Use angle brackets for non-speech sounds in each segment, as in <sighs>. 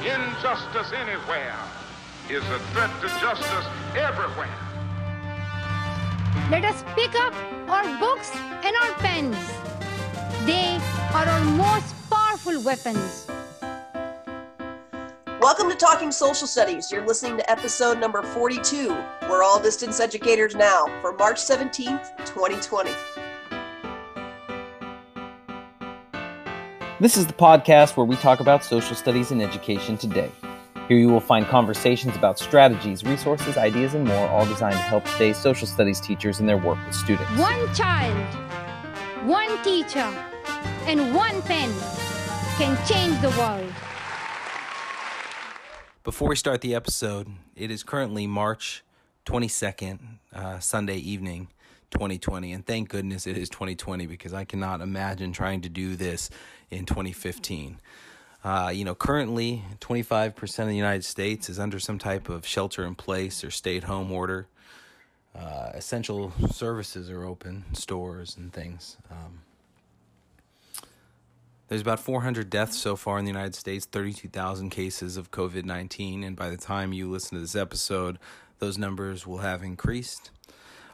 Injustice anywhere is a threat to justice everywhere. Let us pick up our books and our pens. They are our most powerful weapons. Welcome to Talking Social Studies. You're listening to episode number 42. We're all distance educators now for March 17th, 2020. This is the podcast where we talk about social studies and education today. Here you will find conversations about strategies, resources, ideas, and more, all designed to help today's social studies teachers in their work with students. One child, one teacher, and one pen can change the world. Before we start the episode, it is currently March 22nd, uh, Sunday evening, 2020. And thank goodness it is 2020 because I cannot imagine trying to do this in 2015. Uh, you know, currently 25% of the United States is under some type of shelter in place or stay at home order. Uh, essential services are open, stores and things. Um, there's about 400 deaths so far in the United States, 32,000 cases of COVID 19, and by the time you listen to this episode, those numbers will have increased.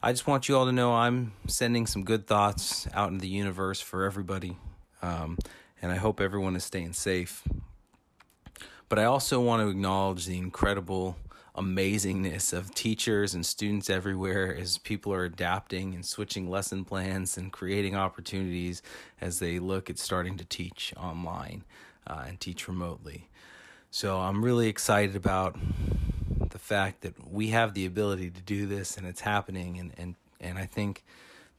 I just want you all to know I'm sending some good thoughts out into the universe for everybody, um, and I hope everyone is staying safe. But I also want to acknowledge the incredible amazingness of teachers and students everywhere as people are adapting and switching lesson plans and creating opportunities as they look at starting to teach online uh, and teach remotely. So I'm really excited about fact that we have the ability to do this and it's happening and and and I think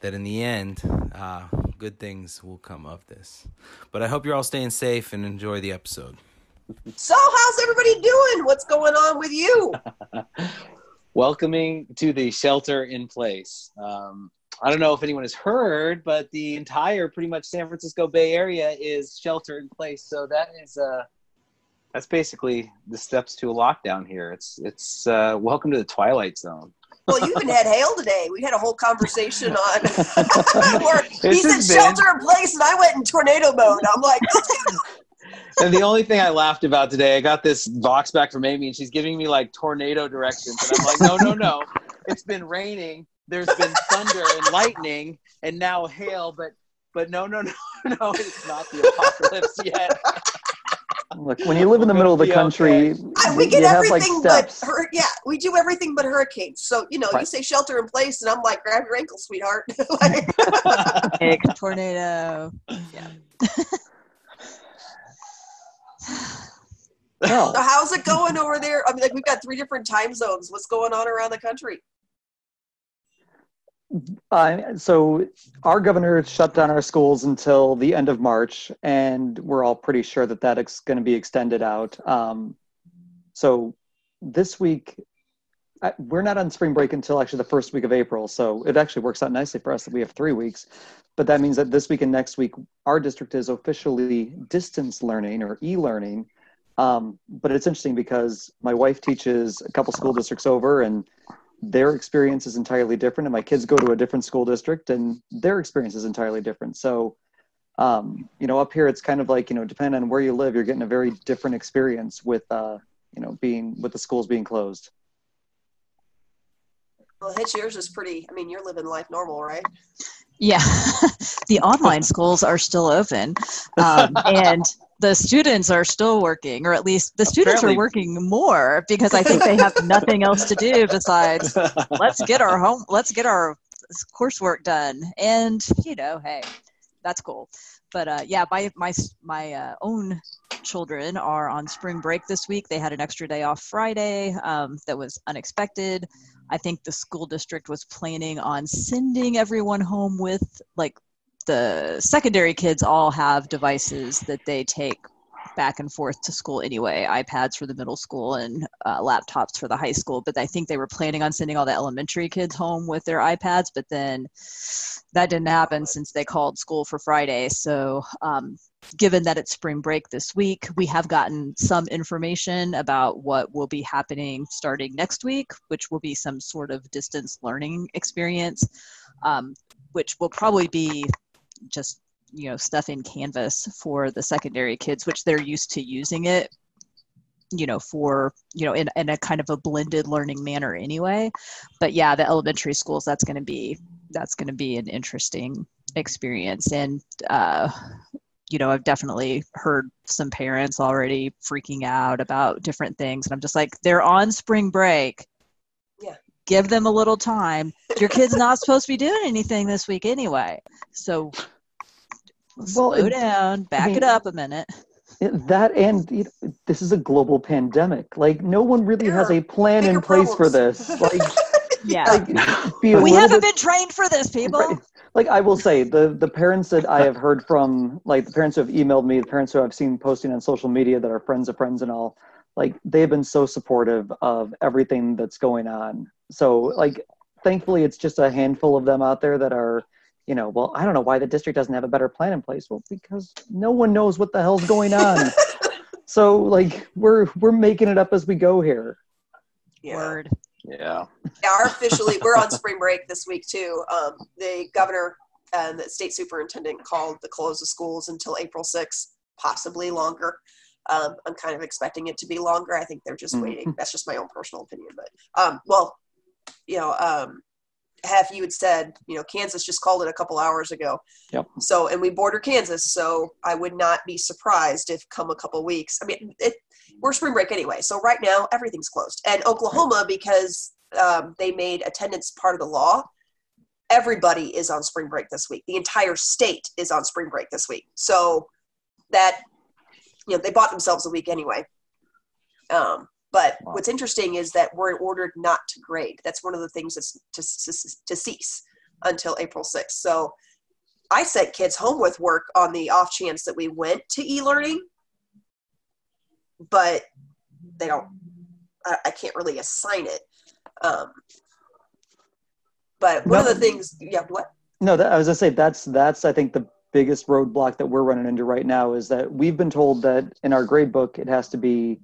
that in the end uh, good things will come of this. But I hope you're all staying safe and enjoy the episode. So, how's everybody doing? What's going on with you? <laughs> Welcoming to the shelter in place. Um, I don't know if anyone has heard, but the entire pretty much San Francisco Bay Area is shelter in place. So that is uh, that's basically the steps to a lockdown here. It's it's uh, welcome to the twilight zone. Well, you even had hail today. We had a whole conversation on <laughs> where he said shelter in place, and I went in tornado mode. I'm like, <laughs> and the only thing I laughed about today, I got this box back from Amy, and she's giving me like tornado directions, and I'm like, no, no, no, it's been raining. There's been thunder and lightning, and now hail, but but no, no, no, <laughs> no, it's not the apocalypse yet. Look, when you live in the middle of the country, okay. we get everything like but hur- yeah, we do everything but hurricanes. So you know, right. you say shelter in place, and I'm like, grab your ankle, sweetheart. <laughs> like, <laughs> tornado. Yeah. So how's it going over there? I mean, like we've got three different time zones. What's going on around the country? Uh, so our governor shut down our schools until the end of March, and we're all pretty sure that that is going to be extended out. Um, so this week, I, we're not on spring break until actually the first week of April. So it actually works out nicely for us that we have three weeks. But that means that this week and next week, our district is officially distance learning or e-learning um, but it's interesting because my wife teaches a couple school districts over, and their experience is entirely different. And my kids go to a different school district, and their experience is entirely different. So, um, you know, up here, it's kind of like you know, depending on where you live, you're getting a very different experience with, uh, you know, being with the schools being closed. Well, Hitch, yours is pretty. I mean, you're living life normal, right? Yeah, <laughs> the online schools are still open, um, <laughs> and the students are still working, or at least the students Apparently. are working more because I think they have <laughs> nothing else to do besides let's get our home, let's get our coursework done. And you know, hey, that's cool. But uh, yeah, my my my uh, own children are on spring break this week. They had an extra day off Friday um, that was unexpected. I think the school district was planning on sending everyone home with like the secondary kids all have devices that they take back and forth to school anyway ipads for the middle school and uh, laptops for the high school but i think they were planning on sending all the elementary kids home with their ipads but then that didn't happen since they called school for friday. So um, given that it's spring break this week we have gotten some information about what will be happening starting next week which will be some sort of distance learning experience um, which will probably be just you know stuff in canvas for the secondary kids which they're used to using it you know for you know in, in a kind of a blended learning manner anyway. But yeah the elementary schools that's going to be that's going to be an interesting experience. And uh, you know i've definitely heard some parents already freaking out about different things. And i'm just like they're on spring break. Give them a little time your kid's not supposed to be doing anything this week anyway so slow it- down back mean- it up a minute that and you know, this is a global pandemic. Like no one really has a plan in bigger place for this. Like, <laughs> yeah like be we haven't bit- been trained for this people Right. like I will say the the parents that I have heard from, like the parents who have emailed me, the parents who I've seen posting on social media that are friends of friends and all, like they've been so supportive of everything that's going on. So like thankfully it's just a handful of them out there that are you know, well, I don't know why the district doesn't have a better plan in place. Well, because no one knows what the hell's going on. <laughs> so like we're we're making it up as we go here. Yeah. word Yeah. Yeah, our officially we're on spring break this week too. Um, the governor and the state superintendent called the close of schools until April 6th, possibly longer. Um, I'm kind of expecting it to be longer. I think they're just Mhm. waiting. That's just my own personal opinion. But um, well, you know, um, half you had said, you know, Kansas just called it a couple hours ago. Yep. So, and we border Kansas, so I would not be surprised if come a couple weeks. I mean, it, we're spring break anyway, so right now everything's closed. And Oklahoma, because um, they made attendance part of the law, everybody is on spring break this week. The entire state is on spring break this week. So that, you know, they bought themselves a week anyway. Um, but Wow. what's interesting is that we're ordered not to grade. That's one of the things that's to, to, to cease until April 6th. So I sent kids home with work on the off chance that we went to e-learning, but they don't. I, I can't really assign it. Um, but one of the things, yeah, what? No, that, I was gonna say that's that's I think the biggest roadblock that we're running into right now is that we've been told that in our grade book it has to be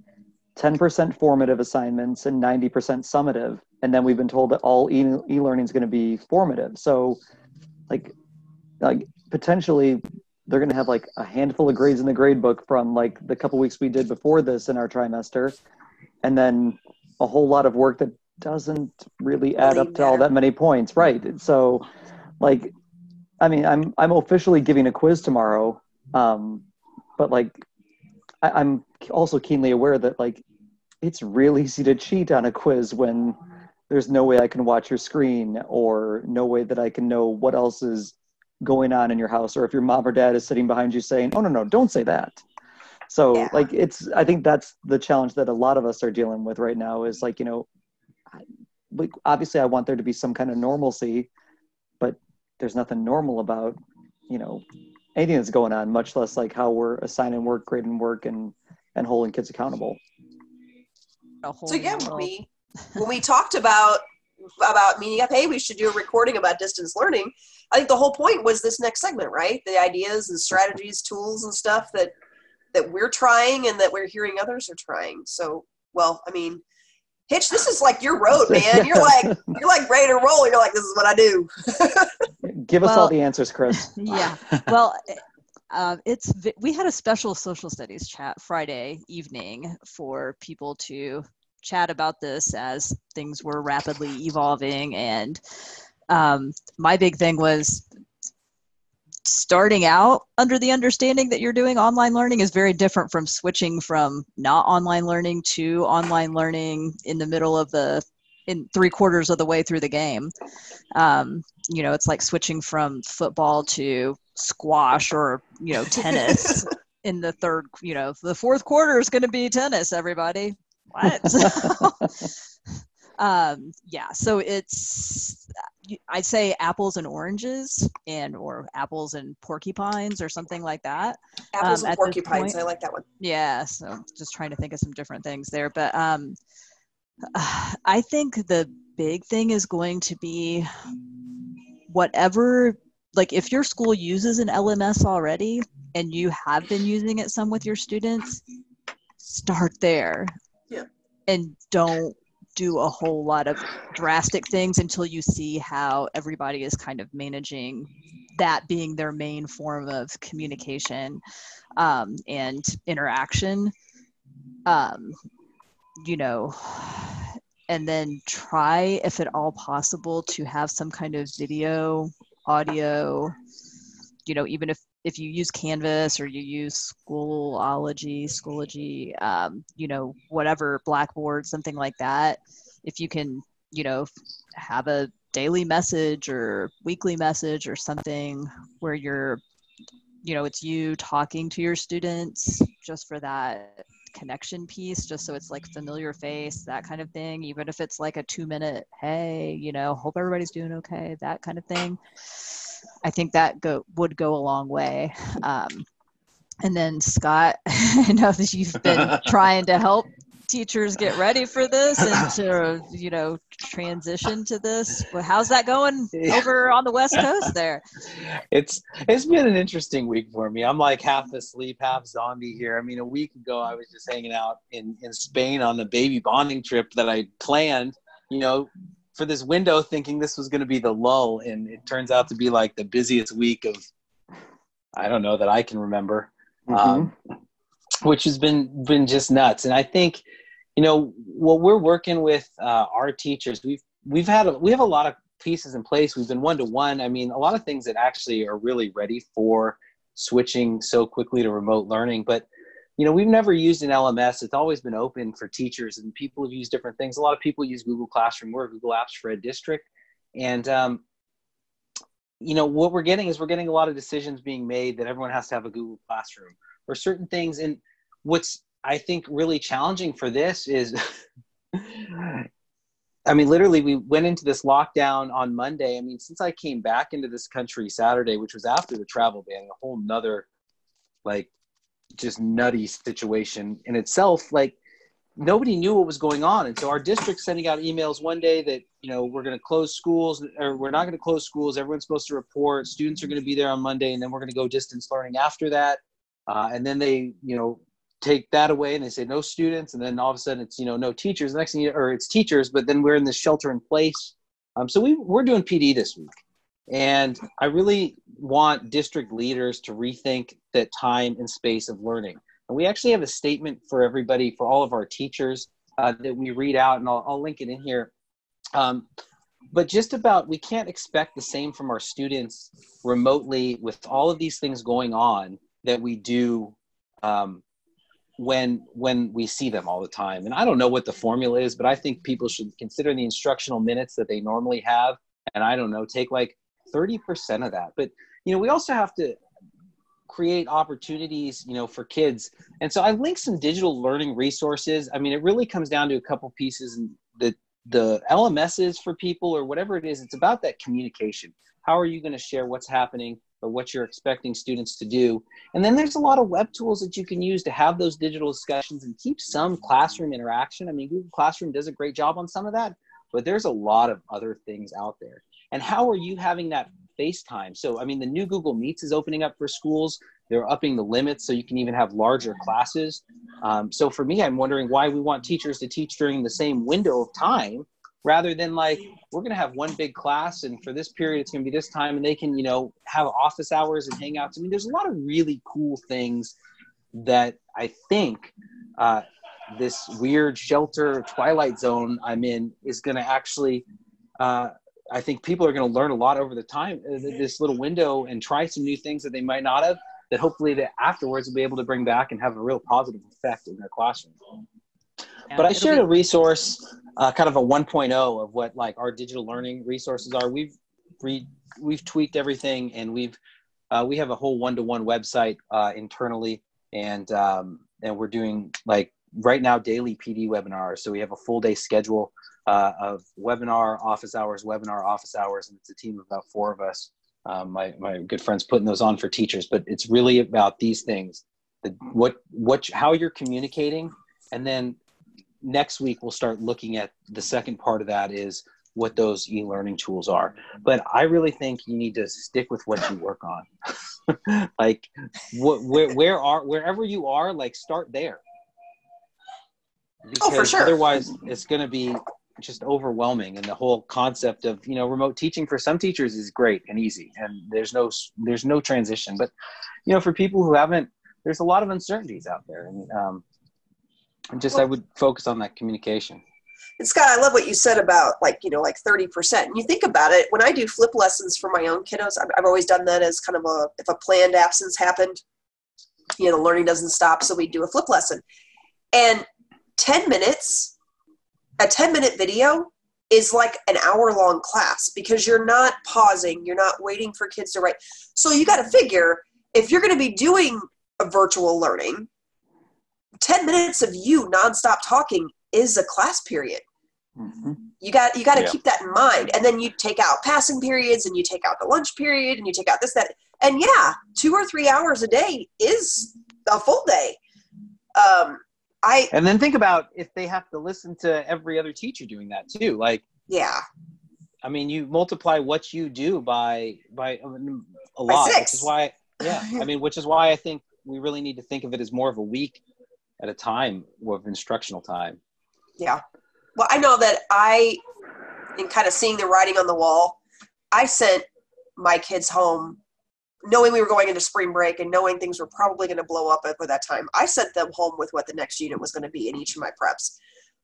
10% formative assignments and 90% summative, and then we've been told that all e e-learning is going to be formative. So, like, like potentially they're going to have like a handful of grades in the grade book from like the couple weeks we did before this in our trimester, and then a whole lot of work that doesn't really add Really up to all that many points, right? So, like, I mean, I'm I'm officially giving a quiz tomorrow, um, but like, I, I'm also keenly aware that like, it's real easy to cheat on a quiz when there's no way I can watch your screen or no way that I can know what else is going on in your house or if your mom or dad is sitting behind you saying, "Oh no, no, don't say that." So Yeah. like it's I think that's the challenge that a lot of us are dealing with right now is like, you know, like obviously I want there to be some kind of normalcy, but there's nothing normal about, you know, anything that's going on, much less like how we're assigning work, grading work and and holding kids accountable. So yeah, when we <laughs> when we talked about about meeting up, hey, we should do a recording about distance learning. I think the whole point was this next segment, right? The ideas and strategies, tools, and stuff that that we're trying and that we're hearing others are trying. So, well, I mean, Hitch, this is like your road, <laughs> man. You're like you're like ready to roll. You're like, this is what I do. <laughs> Give us all the answers, Chris. yeah well um, it's we had a special social studies chat friday evening for people to chat about this as things were rapidly evolving and um, my big thing was starting out under the understanding that you're doing online learning is very different from switching from not online learning to online learning in the middle of the in three quarters of the way through the game um, you know it's like switching from football to squash or you know tennis <laughs> in the third you know the fourth quarter is going to be tennis everybody what <laughs> <laughs> um yeah so it's i'd say apples and oranges and or apples and porcupines or something like that Apples Um, and porcupines. I like that one. yeah so just trying to think of some different things there but um <sighs> i think the big thing is going to be whatever like if your school uses an lms already and you have been using it some with your students start there Yeah. and don't do a whole lot of drastic things until you see how everybody is kind of managing that being their main form of communication um, and interaction um, you know, and then try, if at all possible, to have some kind of video, audio, you know, even if if you use Canvas or you use Schoology, Schoology, um, you know, whatever Blackboard, something like that, if you can, you know, have a daily message or weekly message or something where you're, you know, it's you talking to your students just for that connection piece, just so it's like familiar face, that kind of thing, even if it's like a two minute, hey, you know, hope everybody's doing okay, that kind of thing. I think that go would go a long way. <laughs> Um, and then Scott, <laughs> I know that you've been <laughs> trying to help teachers get ready for this and <coughs> to you know transition to this. How's that going over on the West Coast there? It's it's been an interesting week for me. I'm like half asleep, half zombie here. I mean, a week ago I was just hanging out in in Spain on the baby bonding trip that I planned. You know, for this window thinking this was going to be the lull and it turns out to be like the busiest week of i don't know that i can remember mm-hmm. um, which has been been just nuts and i think you know what we're working with uh, our teachers we've we've had a, we have a lot of pieces in place we've been one to one i mean a lot of things that actually are really ready for switching so quickly to remote learning but you know, we've never used an LMS. It's always been open for teachers, and people have used different things. A lot of people use Google Classroom. We're Google Apps for a district, and um, you know what we're getting is we're getting a lot of decisions being made that everyone has to have a Google Classroom or certain things. And what's I think really challenging for this is, <laughs> I mean, literally, we went into this lockdown on Monday. I mean, since I came back into this country Saturday, which was after the travel ban, a whole nother like just nutty situation in itself like nobody knew what was going on. And so our district sending out emails one day that you know we're going to close schools or we're not going to close schools. Everyone's supposed to report. Students are going to be there on monday and then we're going to go distance learning after that. Uh, and then they you know take that away and they say no students and then all of a sudden it's you know no teachers the next thing you, or it's teachers but then we're in this shelter in place um, so we, we're doing pd this week and I really want district leaders to rethink that time and space of learning. And we actually have a statement for everybody, for all of our teachers uh, that we read out, and I'll, I'll link it in here. Um, but just about, we can't expect the same from our students remotely with all of these things going on that we do um, when when we see them all the time. And I don't know what the formula is, but I think people should consider the instructional minutes that they normally have, and I don't know, take like 30% of that. But, you know, we also have to create opportunities, you know, for kids. And so I linked some digital learning resources. I mean, it really comes down to a couple pieces and the the LMSs for people or whatever it is, it's about that communication. How are you going to share what's happening what you're expecting students to do? And then there's a lot of web tools that you can use to have those digital discussions and keep some classroom interaction. I mean, Google Classroom does a great job on some of that, but there's a lot of other things out there and how are you having that FaceTime? So, I mean, the new Google Meets is opening up for schools. They're upping the limits so you can even have larger classes. Um, so, for me, I'm wondering why we want teachers to teach during the same window of time rather than like we're going to have one big class and for this period it's going to be this time and they can you know have office hours and hangouts i mean there's a lot of really cool things that i think uh, this weird shelter twilight zone i'm in is going to actually uh, I think people are going to learn a lot over the time, uh, this little window, and try some new things that they might not have. That hopefully, that afterwards will be able to bring back and have a real positive effect in their classroom. But I shared a resource, uh, kind of a 1.0 of what like our digital learning resources are. We've re- we've tweaked everything, and we've uh, we have a whole one-to-one website uh, internally, and um, and we're doing like right now daily PD webinars. So we have a full day schedule uh, of webinar office hours, webinar office hours, and it's a team of about four of us. Um, my my good friends putting those on for teachers, but it's really about these things: the, what what how you're communicating, and then next week we'll start looking at the second part of that is what those e-learning tools are. But i really think you need to stick with what you work on. <laughs> Like what where, where are wherever you are like start there. Because oh, for sure. otherwise it's going to be just overwhelming and the whole concept of you know remote teaching for some teachers is great and easy and there's no there's no transition. But you know for people who haven't there's a lot of uncertainties out there and um, And just I would focus on that communication. And Scott, I love what you said about like, you know, like 30%. And you think about it, when I do flip lessons for my own kiddos, I've, I've always done that as kind of a, if a planned absence happened, you know, the learning doesn't stop. So we do a flip lesson. And 10 minutes, a 10 minute video is like an hour long class because you're not pausing, you're not waiting for kids to write. So you got to figure if you're going to be doing a virtual learning, 10 minutes of you nonstop talking is a class period. Mhm. You got you got to Yeah. keep that in mind, and then you take out passing periods, and you take out the lunch period, and you take out this that, and yeah, two or three hours a day is a full day. Um, I And then think about if they have to listen to every other teacher doing that too. Like, yeah, I mean, you multiply what you do by by a lot. Which is why, yeah. I <laughs> mean, which is why I think we really need to think of it as more of a week at a time of instructional time. yeah. Well, I know that I, in kind of seeing the writing on the wall, I sent my kids home, knowing we were going into spring break and knowing things were probably going to blow up at that time. I sent them home with what the next unit was going to be in each of my preps.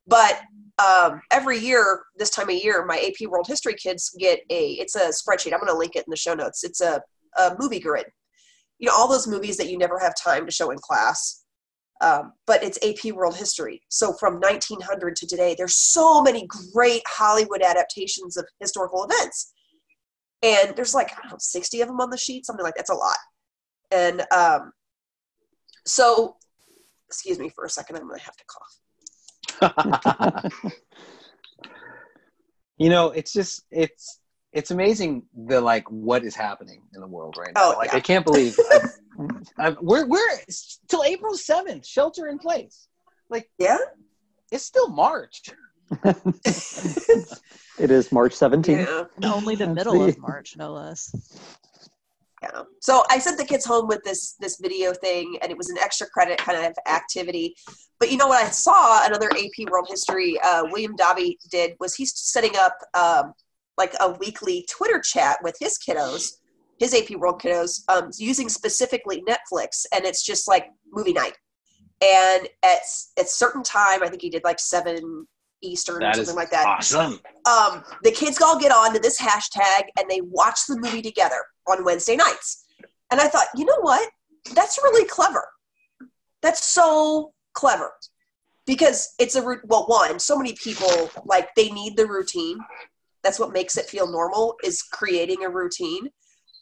But um, every year, this time of year, my AP World History kids get a. It's a spreadsheet. I'm going to link it in the show notes. It's a, a movie grid. You know, all those movies that you never have time to show in class. Um, but it's AP World History. So from 1900 to today, there's so many great Hollywood adaptations of historical events, and there's like I don't know, 60 of them on the sheet, something like that's a lot. And um, so, excuse me for a second, I'm gonna have to cough. <laughs> you know, it's just it's it's amazing the like what is happening in the world right now. Oh, like yeah. I can't believe <laughs> I've, I've, we're we're till April seventh, shelter in place. Like Yeah, it's still March. <laughs> <laughs> it is March 17th. yeah. Only the middle the- of March, no less. Yeah. So I sent the kids home with this this video thing, and it was an extra credit kind of activity. But you know what I saw another AP World History uh, William Dobby did was he's setting up um, like a weekly Twitter chat with his kiddos, his AP World kiddos, um, using specifically Netflix, and it's just like movie night. And at at certain time, I think he did like seven Eastern or something like that awesome. um, the kids all get on to this hashtag and they watch the movie together on Wednesday nights. And I thought, you know what? That's really clever. That's so clever because it's a well, one, so many people like they need the routine. That's what makes it feel normal is creating a routine.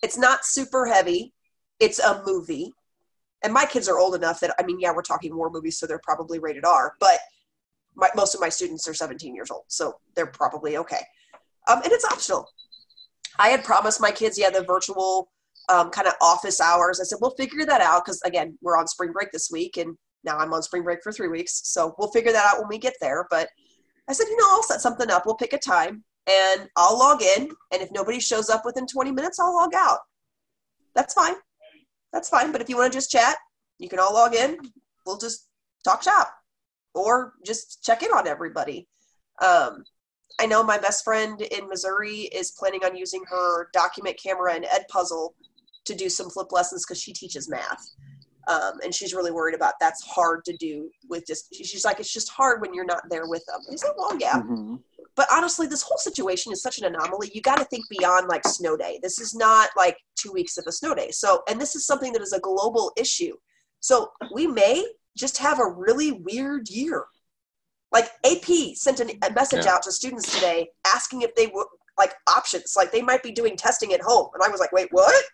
It's not super heavy. It's a movie. And my kids are old enough that I mean, yeah, we're talking war movies, so they're probably rated R, but my, most of my students are 17 years old, so they're probably okay. Um, and it's optional. I had promised my kids, yeah, the virtual um, kind of office hours. I said, we'll figure that out because, again, we're on spring break this week, and now I'm on spring break for three weeks. So we'll figure that out when we get there. But I said, you know, I'll set something up. We'll pick a time and I'll log in. And if nobody shows up within 20 minutes, I'll log out. That's fine. That's fine. But if you want to just chat, you can all log in. We'll just talk shop or just check in on everybody. Um, I know my best friend in Missouri is planning on using her document camera and Edpuzzle to do some flip lessons because she teaches math. Um, and she's really worried about that's hard to do with just, she's like, it's just hard when you're not there with them. He's like, well, yeah. Mhm. But honestly, this whole situation is such an anomaly. You got to think beyond like snow day. This is not like two weeks of a snow day. So, and this is something that is a global issue. So we may just have a really weird year. Like AP sent an, a message Yeah. out to students today asking if they would like options, like they might be doing testing at home. And I was like, wait, what?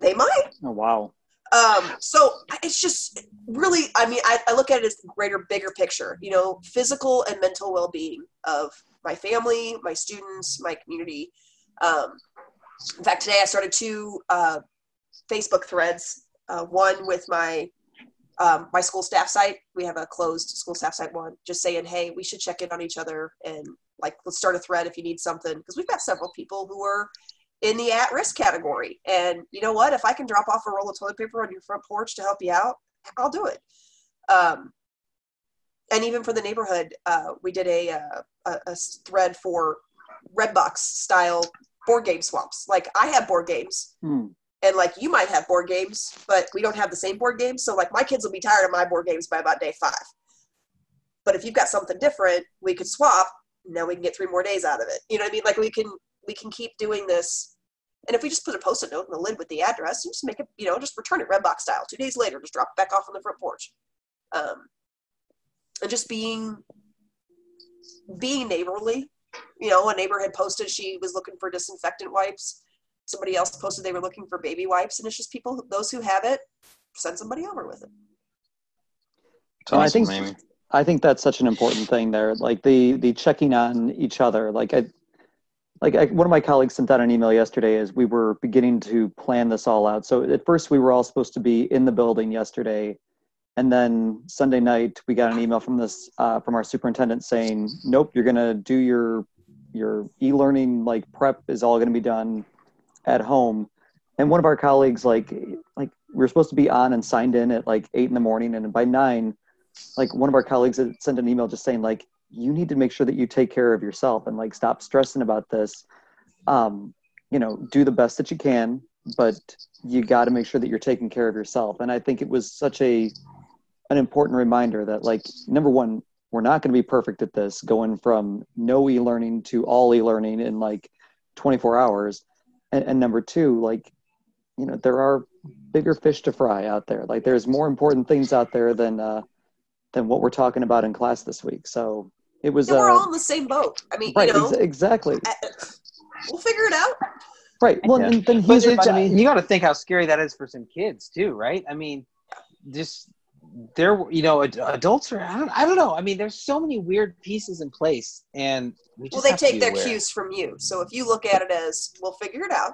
They might. Oh, wow. Um, so it's just really, I mean, I, I look at it as greater, bigger picture, you know, physical and mental well being of my family, my students, my community. Um, in fact, today I started two uh, Facebook threads. Uh, one with my um, my school staff site. We have a closed school staff site one, just saying, hey, we should check in on each other and like let's start a thread if you need something because we've got several people who are in the at risk category. And you know what? If I can drop off a roll of toilet paper on your front porch to help you out, I'll do it. Um, and even for the neighborhood, uh, we did a, uh, a, a thread for Redbox style board game swaps. Like I have board games, Hmm. and like you might have board games, but we don't have the same board games. So like my kids will be tired of my board games by about day five. But if you've got something different, we could swap. Now we can get three more days out of it. You know what I mean? Like we can we can keep doing this. And if we just put a post-it note in the lid with the address, and just make it, you know, just return it red box style. Two days later, just drop it back off on the front porch. Um, and just being being neighborly. You know, a neighbor had posted she was looking for disinfectant wipes. Somebody else posted they were looking for baby wipes, and it's just people those who have it send somebody over with it. So And I think- Amy. I think that's such an important thing there. Like the the checking on each other. Like I, like I, one of my colleagues sent out an email yesterday as we were beginning to plan this all out. So at first we were all supposed to be in the building yesterday, and then Sunday night we got an email from this uh, from our superintendent saying, "Nope, you're gonna do your your e-learning like prep is all gonna be done at home." And one of our colleagues like like we were supposed to be on and signed in at like eight in the morning, and by nine like one of our colleagues had sent an email just saying like you need to make sure that you take care of yourself and like stop stressing about this. Um you know do the best that you can but you got to make sure that you're taking care of yourself. And i think it was such a an important reminder that like number one we're not going to be perfect at this going from no e-learning to all e-learning in like 24 hours. And, and number two like you know there are bigger fish to fry out there. Like there's more important things out there than uh than what we're talking about in class this week. So it was And we're uh, all in the same boat. I mean, right, you know, ex- exactly, uh, we'll figure it out. right. Well, and then But he's it's- reminding me. you got to think how scary that is for some kids too, right? I mean, just they're you know ad- adults are I don't, I don't know. I mean, there's so many weird pieces in place, and we just Well, they take their aware. cues from you. So if you look at it as, we'll figure it out.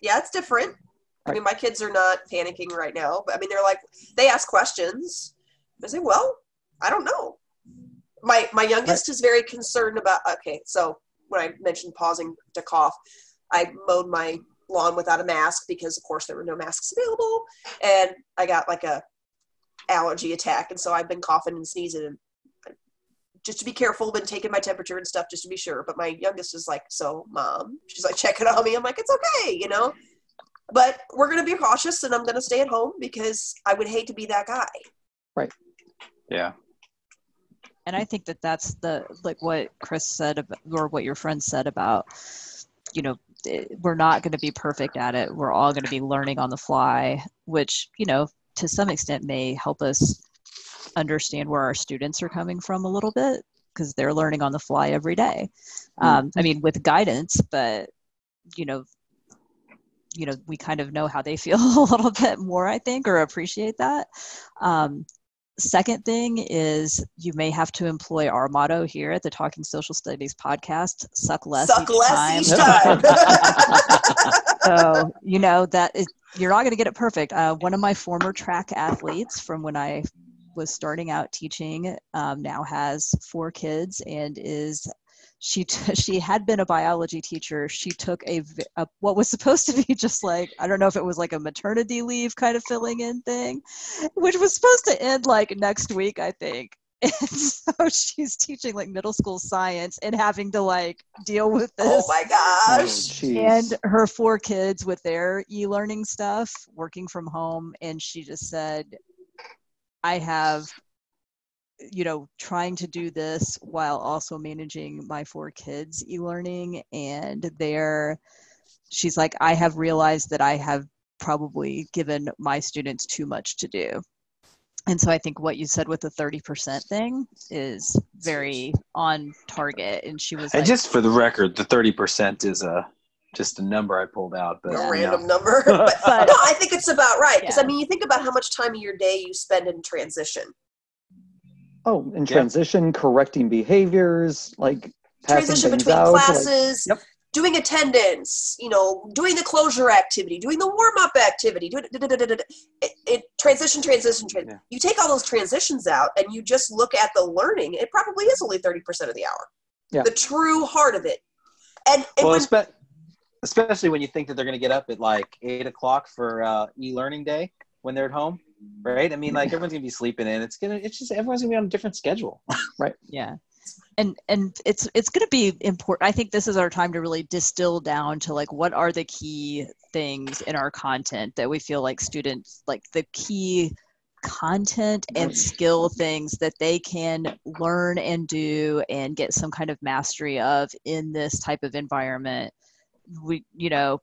Yeah, it's different. I mean, my kids are not panicking right now, but I mean, they're like, they ask questions. I say, well, I don't know. My my youngest is very concerned about. Okay, so when I mentioned pausing to cough, I mowed my lawn without a mask because, of course, there were no masks available, and I got like a allergy attack, and so I've been coughing and sneezing and just to be careful, been taking my temperature and stuff just to be sure. But my youngest is like, so mom, she's like checking on me. I'm like, it's okay, you know. But we're gonna be cautious, and I'm gonna stay at home because I would hate to be that guy. Right. Yeah. And i think that that's the like what chris said about, or what your friend said about you know eh, we're not going to be perfect at it. We're all going to be learning on the fly which you know to some extent may help us understand where our students are coming from a little bit because they're learning on the fly every day. Um, i mean with guidance but you know you know we kind of know how they <laughs> feel a little bit more i think or appreciate that. Um, second thing is you may have to employ our motto here at the talking social studies podcast suck less Suck each less time. each <laughs> time. so you know that is, you're not going to get it perfect uh, one of my former track athletes from when i was starting out teaching um, now has four kids and is she t- <laughs> she had been a biology teacher she took a what was supposed to be <laughs> just like i don't know if it was like a maternity leave kind of filling in thing which was supposed to end like next week i think <laughs> and so she's teaching like middle school science and having to like deal with oh this oh my Oh, gosh! jeez. and her four kids with their e-learning stuff working from home and she just said i have you know trying to do this while also managing my four kids e-learning and they're she's like i have realized that i have probably given my students too much to do and so i think what you said with the 30% thing is very on target and she was And like just for the record, the thirty percent is a just a number I pulled out, but a you random know. <laughs> number. but, But- no, I think it's about right because Yeah. I mean, you think about how much time of your day you spend in transition. Oh, in Yeah. transition, correcting behaviors, like passing transition between out. like- classes, Yep. doing attendance, you know, doing the closure activity, doing the warm up activity, doing it, it, transition, transition, transition. Yeah. You take all those transitions out and you just look at the learning, it probably is only 30% of the hour. Yeah. The true heart of it. And, and well, when, especially when you think that they're going to get up at like eight o'clock for uh, e-learning day when they're at home, right? I mean, like everyone's going to be sleeping in. It's gonna, it's just everyone's going to be on a different schedule. <laughs> Right? Yeah and and it's it's going to be important i think this is our time to really distill down to like what are the key things in our content that we feel like students like the key content and skill things that they can learn and do and get some kind of mastery of in this type of environment we you know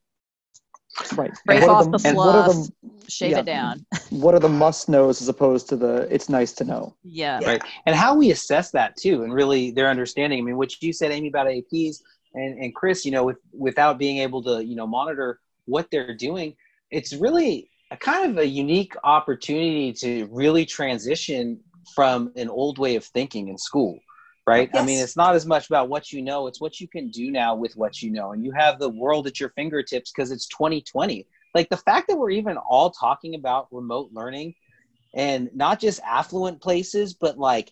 right. Break what are off the, and what are fluff shave yeah. it down. <laughs> What are the must knows as opposed to the it's nice to know? Yeah. Yeah. right and how we assess that too and really their understanding. I mean what you said amy about aps and, and chris you know with without being able to you know monitor what they're doing it's really a kind of a unique opportunity to really transition from an old way of thinking in school right i mean it's not as much about what you know it's what you can do now with what you know and you have the world at your fingertips because it's 2020 like the fact that we're even all talking about remote learning and not just affluent places but like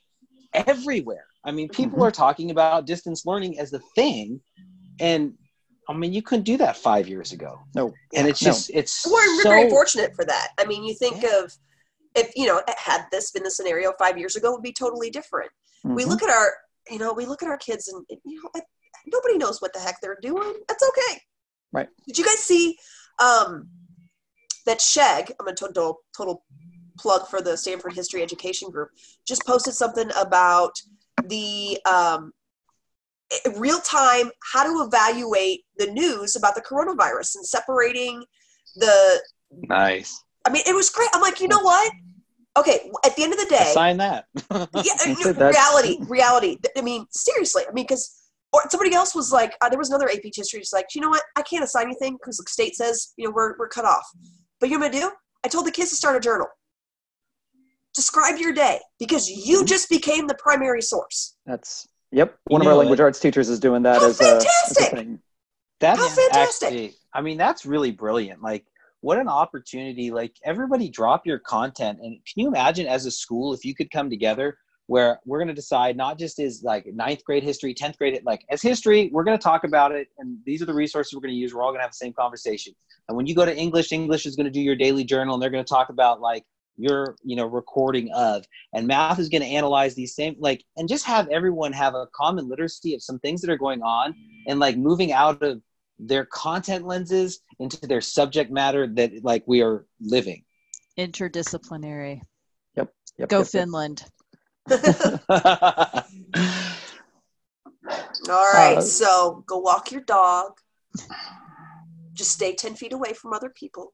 everywhere i mean people Mhm. are talking about distance learning as the thing and i mean you couldn't do that five years ago no and it's No. just it's We're so very fortunate for that. I mean, you think of if you know had this been the scenario five years ago, it would be totally different. We Mhm. look at our, you know, we look at our kids, and you know, nobody knows what the heck they're doing. That's okay. Right. Did you guys see um, that Sheg? I'm a total total plug for the Stanford History Education Group. Just posted something about the um, real time how to evaluate the news about the coronavirus and separating the nice I mean, it was great. I'm like, you know what? Okay, at the end of the day, sign that yeah, <laughs> That's no, it, that's- reality, reality. I mean, seriously. I mean, because or somebody else was like, uh, there was another AP history. Just like, you know what? I can't assign anything because the state says, you know, we're we're cut off. But you know what I do? I told the kids to start a journal. Describe your day because Mm-hmm. you just became the primary source. that's yep You one of our know, language arts teachers is doing that How as a, as a fantastic! thing That's How fantastic. actually, I mean, that's really brilliant. Like, what an opportunity. Like, everybody drop your content. And can you imagine as a school if you could come together where we're going to decide not just as like ninth grade history, 10th grade, like as history, we're going to talk about it. And these are the resources we're going to use. We're all going to have the same conversation. And when you go to English, English is going to do your daily journal and they're going to talk about like, your you know recording of and math is going to analyze these same like and just have everyone have a common literacy of some things that are going on and like moving out of their content lenses into their subject matter that like we are living interdisciplinary yep go yep, yep. finland <laughs> All right, Uh, so go walk your dog. Just stay ten feet away from other people.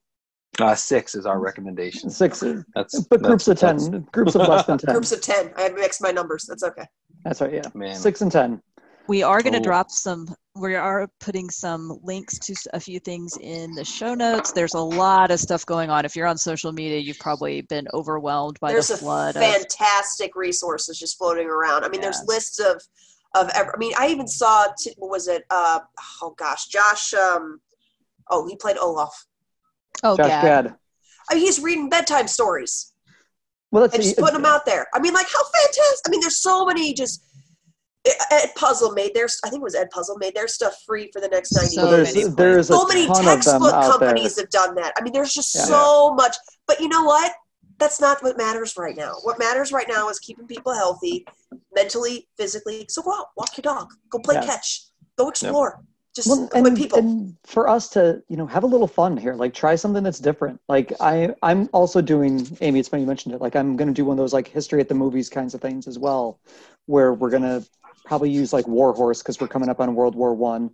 uh, six is our recommendation six that's but that's- groups of 10 that's- groups of less than 10 Groups of ten. I mixed my numbers. That's okay. that's right yeah Man. six and 10 we are going to Cool. drop some we are putting some links to a few things in the show notes there's a lot of stuff going on if you're on social media you've probably been overwhelmed by there's the a flood of fantastic resources just floating around. I mean, there's lists of of. ev- I mean, I even saw. T- what was it? Uh, oh gosh, Josh. Um, oh, he played Olaf. oh josh gad. gad I mean, he's reading bedtime stories well that's and just putting them out there. I mean, like how fantastic! I mean, there's so many just. Edpuzzle made their. I think it was Edpuzzle made their stuff free for the next ninety So days. there's there's so many ton of them textbook out there companies have done that. I mean, there's just Yeah. so much. But you know what? That's not what matters right now. What matters right now is keeping people healthy, mentally, physically. So go out, walk your dog, go play Yeah. catch, go explore. Just well, with and, people. and for us to you know have a little fun here like try something that's different like i i'm also doing amy it's funny you mentioned it like i'm going to do one of those like history at the movies kinds of things as well where we're going to probably use like war horse because we're coming up on world war one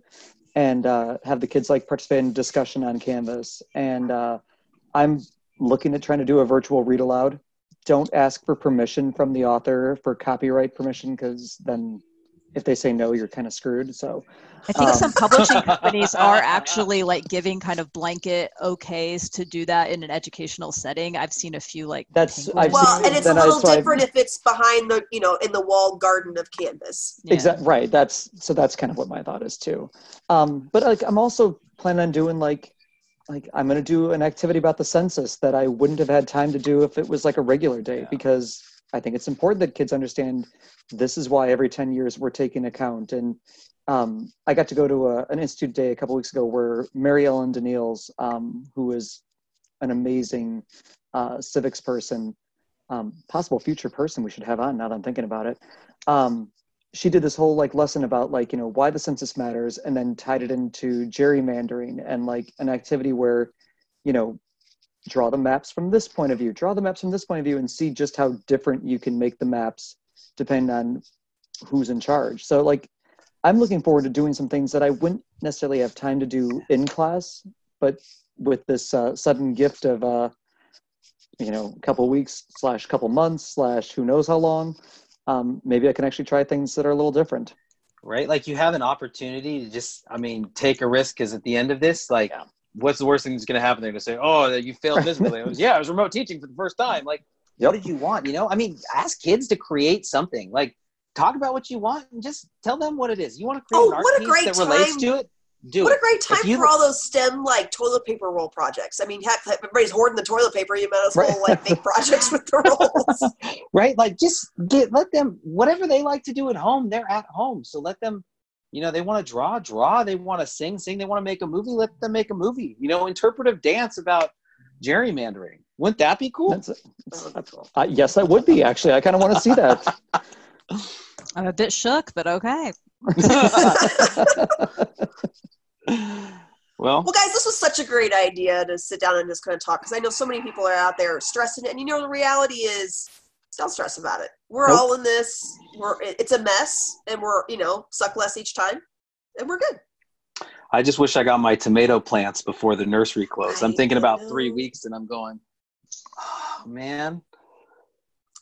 and uh, have the kids like participate in discussion on canvas. And uh, i'm looking at trying to do a virtual read aloud. Don't ask for permission from the author for copyright permission because then if they say no you're kind of screwed so I think Um, some publishing <laughs> companies are actually like giving kind of blanket okays to do that in an educational setting. I've seen a few like That's- I've well, seen- and it's a then I- little so I- different if it's behind the, you know, in the walled garden of canvas. Yeah. Exactly right. That's so that's kind of what my thought is too. Um, but like I'm also planning on doing like like I'm gonna do an activity about the census that I wouldn't have had time to do if it was like a regular day Yeah. because I think it's important that kids understand this is why every 10 years we're taking account. And um, I got to go to a, an institute day a couple weeks ago where Mary Ellen Daniels, um, who is an amazing uh, civics person, um, possible future person we should have on now that I'm thinking about it. Um, she did this whole like lesson about like you know why the census matters and then tied it into gerrymandering and like an activity where you know draw the maps from this point of view, draw the maps from this point of view, and see just how different you can make the maps depending on who's in charge. So, like, I'm looking forward to doing some things that I wouldn't necessarily have time to do in class, but with this uh, sudden gift of, uh, you know, a couple weeks slash couple months slash who knows how long, um, maybe I can actually try things that are a little different. right? Like you have an opportunity to just, I mean, take a risk because at the end of this, like, Yeah. what's the worst thing that's going to happen? They're going to say, oh, that you failed miserably. <laughs> It was, yeah, I was remote teaching for the first time. Like, Yep. what did you want? You know, I mean, ask kids to create something. Like, talk about what you want and just tell them what it is. You want to create Oh, an art what a piece great that relates time. to it? Do what it. a great time you- for all those STEM like toilet paper roll projects. I mean, heck, everybody's hoarding the toilet paper. You might as well Right. like make projects with the rolls. <laughs> right like just get let them whatever they like to do at home they're at home so let them you know they want to draw draw they want to sing sing they want to make a movie let them make a movie you know interpretive dance about gerrymandering wouldn't that be cool That's uh, yes, I would be actually. I kind of want to see that. <laughs> I'm a bit shook, but okay. <laughs> well Well, guys, this was such a great idea to sit down and just kind of talk because I know so many people are out there stressing, and you know the reality is, don't stress about it. We're Nope. all in this. We're it's a mess, and we're you know suck less each time, and we're good. i just wish i got my tomato plants before the nursery closed i'm I thinking about three weeks and i'm going oh man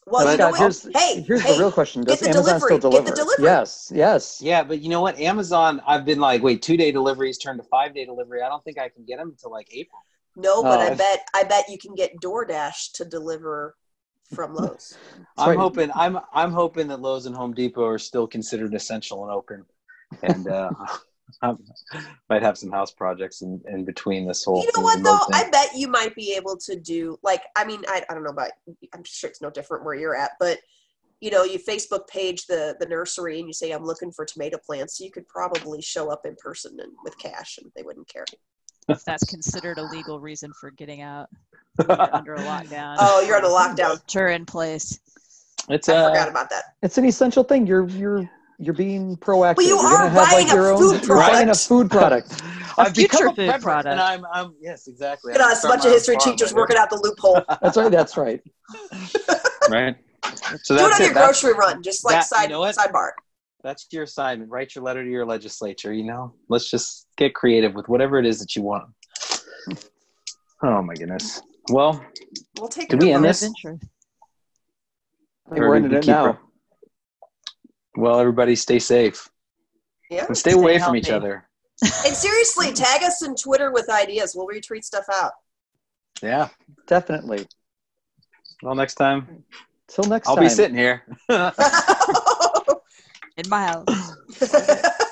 Well, But you know what? here's, hey, here's hey, the real question: Does get the Amazon delivery, still get the deliver? delivery. Yes, yes. yeah but you know what amazon i've been like wait two day deliveries turned to five day delivery i don't think i can get them until like april no, but I Oh. bet I bet you can get DoorDash to deliver from Lowe's. <laughs> I'm right. hoping I'm I'm hoping that Lowe's and Home Depot are still considered essential and open, and uh, I might have some house projects in, in between this whole. You know what though? thing. I bet you might be able to do like I mean I, I don't know about I'm sure it's no different where you're at, but you know you Facebook page the the nursery and you say I'm looking for tomato plants, you could probably show up in person and with cash and they wouldn't care. If that's considered a legal reason for getting out you're <laughs> under a lockdown. Oh, you're on a lockdown. Shelter in place. it's I forgot uh, about that. It's an essential thing. You're you're you're being proactive. But you You're are gonna have, buying like, a your own, food <laughs> You're buying a food product. <laughs> I've become future a food product. and I'm I'm yes exactly. Look at us, a bunch of history teachers working out the loophole. <laughs> That's right. That's right. right. So Do it that's on your it. That's, grocery run, just like that- you side know sidebar. that's your assignment. Write your letter to your legislature. You know, let's just get creative with whatever it is that you want. Oh my goodness. Well, We'll take Did it we end along. this? Adventure. I think we're ending it now. Well, everybody stay safe Yeah. and stay, Stay away from each other. <laughs> And seriously, tag us in Twitter with ideas. We'll retweet stuff out. Yeah. Definitely. Well, next time Till next I'll time. be sitting here. <laughs> In my house. <laughs>